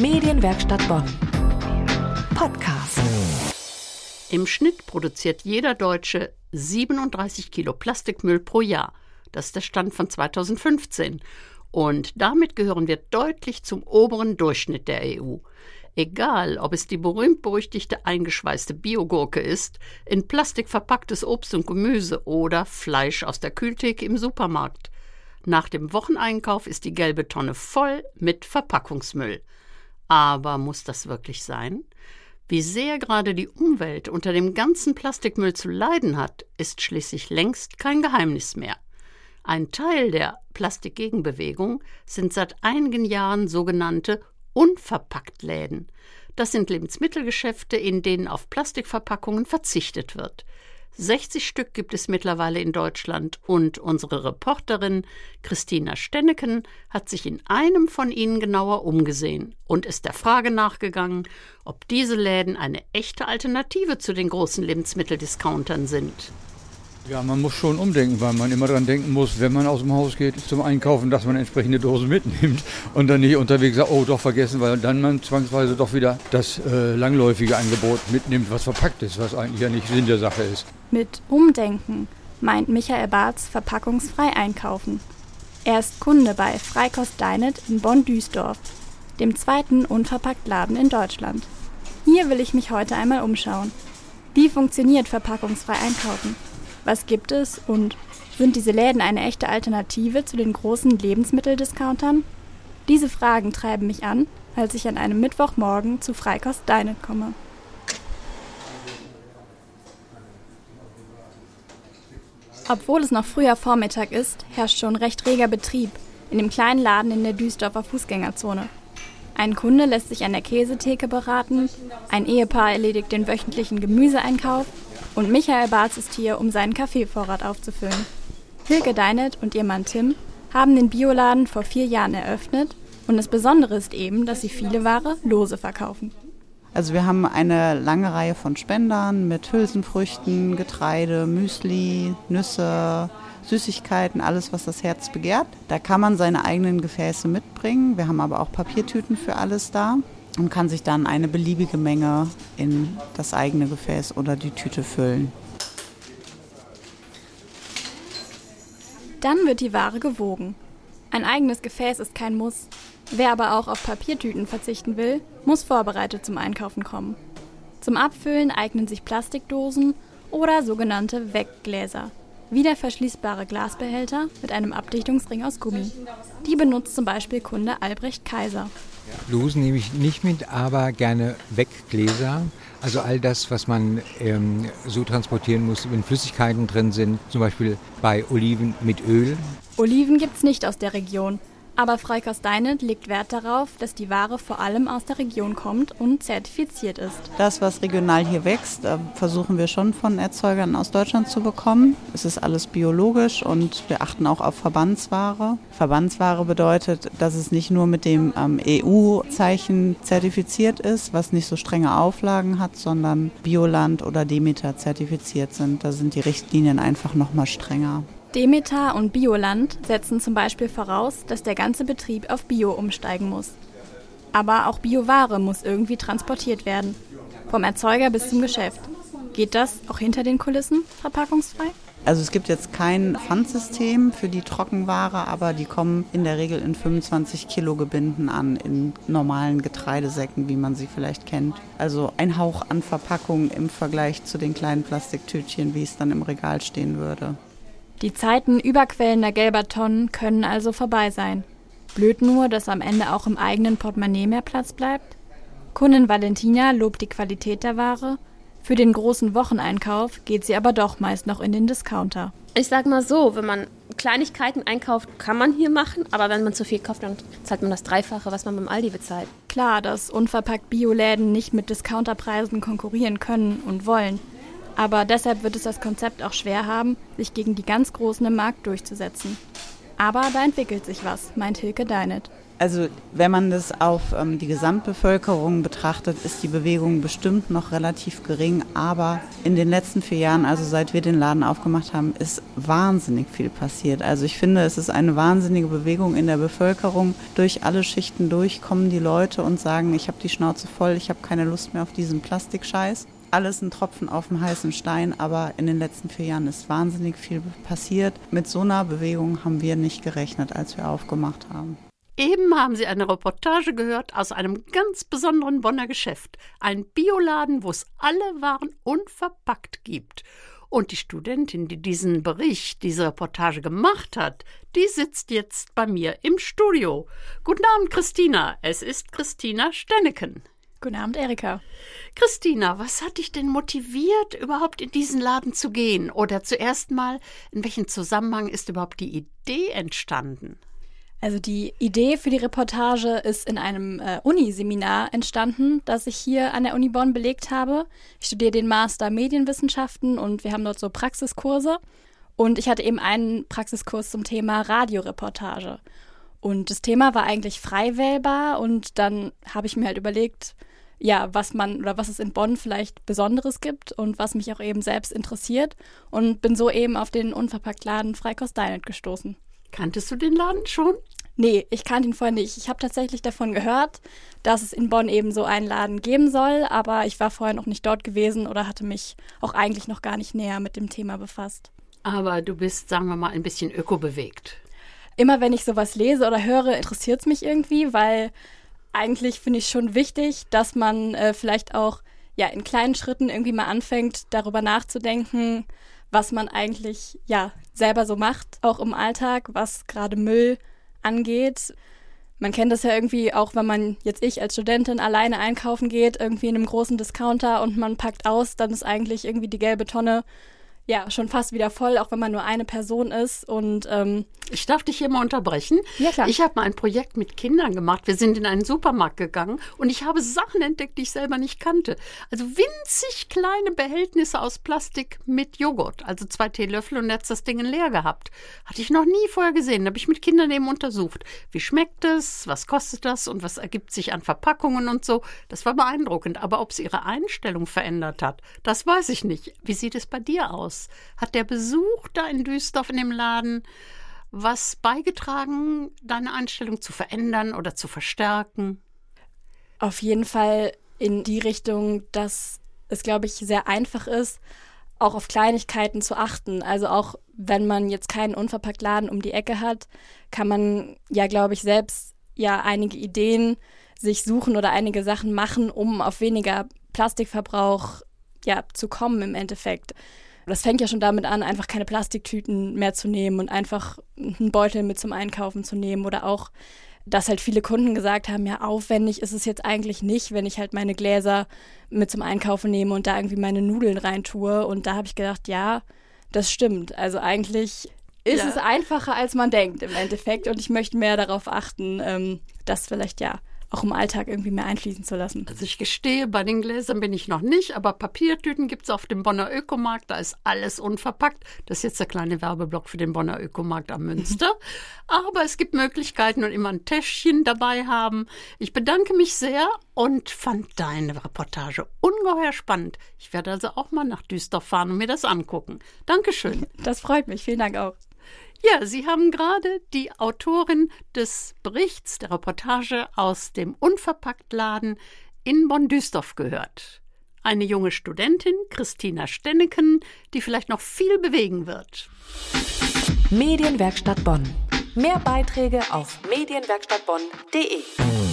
Medienwerkstatt Bonn. Podcast. Im Schnitt produziert jeder Deutsche 37 Kilo Plastikmüll pro Jahr. Das ist der Stand von 2015. Und damit gehören wir deutlich zum oberen Durchschnitt der EU. Egal, ob es die berühmt-berüchtigte eingeschweißte Biogurke ist, in Plastik verpacktes Obst und Gemüse oder Fleisch aus der Kühltheke im Supermarkt. Nach dem Wocheneinkauf ist die gelbe Tonne voll mit Verpackungsmüll. Aber muss das wirklich sein? Wie sehr gerade die Umwelt unter dem ganzen Plastikmüll zu leiden hat, ist schließlich längst kein Geheimnis mehr. Ein Teil der Plastikgegenbewegung sind seit einigen Jahren sogenannte Unverpacktläden. Das sind Lebensmittelgeschäfte, in denen auf Plastikverpackungen verzichtet wird. 60 Stück gibt es mittlerweile in Deutschland und unsere Reporterin Christina Stenneken hat sich in einem von ihnen genauer umgesehen und ist der Frage nachgegangen, ob diese Läden eine echte Alternative zu den großen Lebensmitteldiscountern sind. Ja, man muss schon umdenken, weil man immer daran denken muss, wenn man aus dem Haus geht zum Einkaufen, dass man entsprechende Dosen mitnimmt und dann nicht unterwegs sagt, oh doch vergessen, weil dann man zwangsweise doch wieder das äh, langläufige Angebot mitnimmt, was verpackt ist, was eigentlich ja nicht Sinn der Sache ist. Mit Umdenken meint Michael Barths verpackungsfrei einkaufen. Er ist Kunde bei Freikost Deinet in Bonn-Düsdorf, dem zweiten Unverpacktladen in Deutschland. Hier will ich mich heute einmal umschauen. Wie funktioniert verpackungsfrei einkaufen? Was gibt es und sind diese Läden eine echte Alternative zu den großen Lebensmitteldiscountern? Diese Fragen treiben mich an, als ich an einem Mittwochmorgen zu Freikost Deinet komme. Obwohl es noch früher Vormittag ist, herrscht schon recht reger Betrieb in dem kleinen Laden in der Duisdorfer Fußgängerzone. Ein Kunde lässt sich an der Käsetheke beraten, ein Ehepaar erledigt den wöchentlichen Gemüseeinkauf und Michael Barz ist hier, um seinen Kaffeevorrat aufzufüllen. Hilke Deinet und ihr Mann Tim haben den Bioladen vor vier Jahren eröffnet und das Besondere ist eben, dass sie viele Ware lose verkaufen. Also wir haben eine lange Reihe von Spendern mit Hülsenfrüchten, Getreide, Müsli, Nüsse, Süßigkeiten, alles, was das Herz begehrt. Da kann man seine eigenen Gefäße mitbringen. Wir haben aber auch Papiertüten für alles da und kann sich dann eine beliebige Menge in das eigene Gefäß oder die Tüte füllen. Dann wird die Ware gewogen. Ein eigenes Gefäß ist kein Muss. Wer aber auch auf Papiertüten verzichten will, muss vorbereitet zum Einkaufen kommen. Zum Abfüllen eignen sich Plastikdosen oder sogenannte Weggläser. Wiederverschließbare Glasbehälter mit einem Abdichtungsring aus Gummi. Die benutzt zum Beispiel Kunde Albrecht Kaiser. Dosen nehme ich nicht mit, aber gerne Weggläser. Also all das, was man ähm, so transportieren muss, wenn Flüssigkeiten drin sind, zum Beispiel bei Oliven mit Öl. Oliven gibt es nicht aus der Region. Aber Freikost Deinet legt Wert darauf, dass die Ware vor allem aus der Region kommt und zertifiziert ist. Das, was regional hier wächst, versuchen wir schon von Erzeugern aus Deutschland zu bekommen. Es ist alles biologisch und wir achten auch auf Verbandsware. Verbandsware bedeutet, dass es nicht nur mit dem ähm, EU-Zeichen zertifiziert ist, was nicht so strenge Auflagen hat, sondern Bioland oder Demeter zertifiziert sind. Da sind die Richtlinien einfach noch mal strenger. Demeter und Bioland setzen zum Beispiel voraus, dass der ganze Betrieb auf Bio umsteigen muss. Aber auch Bioware muss irgendwie transportiert werden. Vom Erzeuger bis zum Geschäft. Geht das auch hinter den Kulissen verpackungsfrei? Also es gibt jetzt kein Pfandsystem für die Trockenware, aber die kommen in der Regel in 25 Kilo Gebinden an, in normalen Getreidesäcken, wie man sie vielleicht kennt. Also ein Hauch an Verpackung im Vergleich zu den kleinen Plastiktütchen, wie es dann im Regal stehen würde. Die Zeiten überquellender gelber Tonnen können also vorbei sein. Blöd nur, dass am Ende auch im eigenen Portemonnaie mehr Platz bleibt. Kundin Valentina lobt die Qualität der Ware. Für den großen Wocheneinkauf geht sie aber doch meist noch in den Discounter. Ich sag mal so, wenn man Kleinigkeiten einkauft, kann man hier machen, aber wenn man zu viel kauft, dann zahlt man das Dreifache, was man beim Aldi bezahlt. Klar, dass unverpackt Bioläden nicht mit Discounterpreisen konkurrieren können und wollen. Aber deshalb wird es das Konzept auch schwer haben, sich gegen die ganz Großen im Markt durchzusetzen. Aber da entwickelt sich was, meint Hilke Deinet. Also wenn man das auf ähm, die Gesamtbevölkerung betrachtet, ist die Bewegung bestimmt noch relativ gering. Aber in den letzten vier Jahren, also seit wir den Laden aufgemacht haben, ist wahnsinnig viel passiert. Also ich finde, es ist eine wahnsinnige Bewegung in der Bevölkerung. Durch alle Schichten durch kommen die Leute und sagen, ich habe die Schnauze voll, ich habe keine Lust mehr auf diesen Plastikscheiß alles ein Tropfen auf dem heißen Stein, aber in den letzten vier Jahren ist wahnsinnig viel passiert. Mit so einer Bewegung haben wir nicht gerechnet, als wir aufgemacht haben. Eben haben Sie eine Reportage gehört aus einem ganz besonderen Bonner Geschäft. Ein Bioladen, wo es alle Waren unverpackt gibt. Und die Studentin, die diesen Bericht, diese Reportage gemacht hat, die sitzt jetzt bei mir im Studio. Guten Abend, Christina. Es ist Christina Stenneken. Guten Abend, Erika. Christina, was hat dich denn motiviert, überhaupt in diesen Laden zu gehen? Oder zuerst mal, in welchem Zusammenhang ist überhaupt die Idee entstanden? Also die Idee für die Reportage ist in einem äh, Uniseminar entstanden, das ich hier an der Uni Bonn belegt habe. Ich studiere den Master Medienwissenschaften und wir haben dort so Praxiskurse. Und ich hatte eben einen Praxiskurs zum Thema Radioreportage. Und das Thema war eigentlich frei wählbar und dann habe ich mir halt überlegt, ja, was man oder was es in Bonn vielleicht Besonderes gibt und was mich auch eben selbst interessiert und bin so eben auf den Unverpacktladen Freikost Deinet gestoßen. Kanntest du den Laden schon? Nee, ich kannte ihn vorher nicht. Ich habe tatsächlich davon gehört, dass es in Bonn eben so einen Laden geben soll, aber ich war vorher noch nicht dort gewesen oder hatte mich auch eigentlich noch gar nicht näher mit dem Thema befasst. Aber du bist, sagen wir mal, ein bisschen ökobewegt. Immer wenn ich sowas lese oder höre, interessiert es mich irgendwie, weil eigentlich finde ich schon wichtig, dass man äh, vielleicht auch ja in kleinen Schritten irgendwie mal anfängt, darüber nachzudenken, was man eigentlich ja selber so macht, auch im Alltag, was gerade Müll angeht. Man kennt das ja irgendwie auch, wenn man jetzt ich als Studentin alleine einkaufen geht, irgendwie in einem großen Discounter und man packt aus, dann ist eigentlich irgendwie die gelbe Tonne ja schon fast wieder voll, auch wenn man nur eine Person ist. Und ähm, ich darf dich hier mal unterbrechen. Ja, klar. Ich habe mal ein Projekt mit Kindern gemacht. Wir sind in einen Supermarkt gegangen und ich habe Sachen entdeckt, die ich selber nicht kannte. Also winzig kleine Behältnisse aus Plastik mit Joghurt. Also zwei Teelöffel und jetzt das Ding leer gehabt. Hatte ich noch nie vorher gesehen. Da habe ich mit Kindern eben untersucht. Wie schmeckt es? Was kostet das? Und was ergibt sich an Verpackungen und so? Das war beeindruckend. Aber ob es ihre Einstellung verändert hat, das weiß ich nicht. Wie sieht es bei dir aus? Hat der Besuch da in Düsseldorf in dem Laden was beigetragen, deine Einstellung zu verändern oder zu verstärken? Auf jeden Fall in die Richtung, dass es, glaube ich, sehr einfach ist, auch auf Kleinigkeiten zu achten. Also auch wenn man jetzt keinen unverpackt Laden um die Ecke hat, kann man ja, glaube ich, selbst ja einige Ideen sich suchen oder einige Sachen machen, um auf weniger Plastikverbrauch ja zu kommen im Endeffekt das fängt ja schon damit an, einfach keine Plastiktüten mehr zu nehmen und einfach einen Beutel mit zum Einkaufen zu nehmen oder auch dass halt viele Kunden gesagt haben, ja, aufwendig ist es jetzt eigentlich nicht, wenn ich halt meine Gläser mit zum Einkaufen nehme und da irgendwie meine Nudeln reintue. Und da habe ich gedacht, ja, das stimmt. Also eigentlich ist ja. es einfacher, als man denkt im Endeffekt. Und ich möchte mehr darauf achten, ähm, dass vielleicht ja auch im Alltag irgendwie mehr einfließen zu lassen. Also ich gestehe, bei den Gläsern bin ich noch nicht, aber Papiertüten gibt es auf dem Bonner Ökomarkt, da ist alles unverpackt. Das ist jetzt der kleine Werbeblock für den Bonner Ökomarkt am Münster. aber es gibt Möglichkeiten und immer ein Täschchen dabei haben. Ich bedanke mich sehr und fand deine Reportage ungeheuer spannend. Ich werde also auch mal nach Düsseldorf fahren und mir das angucken. Dankeschön. Das freut mich. Vielen Dank auch. Ja, Sie haben gerade die Autorin des Berichts, der Reportage aus dem Unverpacktladen in Bonn-Düsseldorf gehört. Eine junge Studentin, Christina Stenneken, die vielleicht noch viel bewegen wird. Medienwerkstatt Bonn. Mehr Beiträge auf medienwerkstattbonn.de.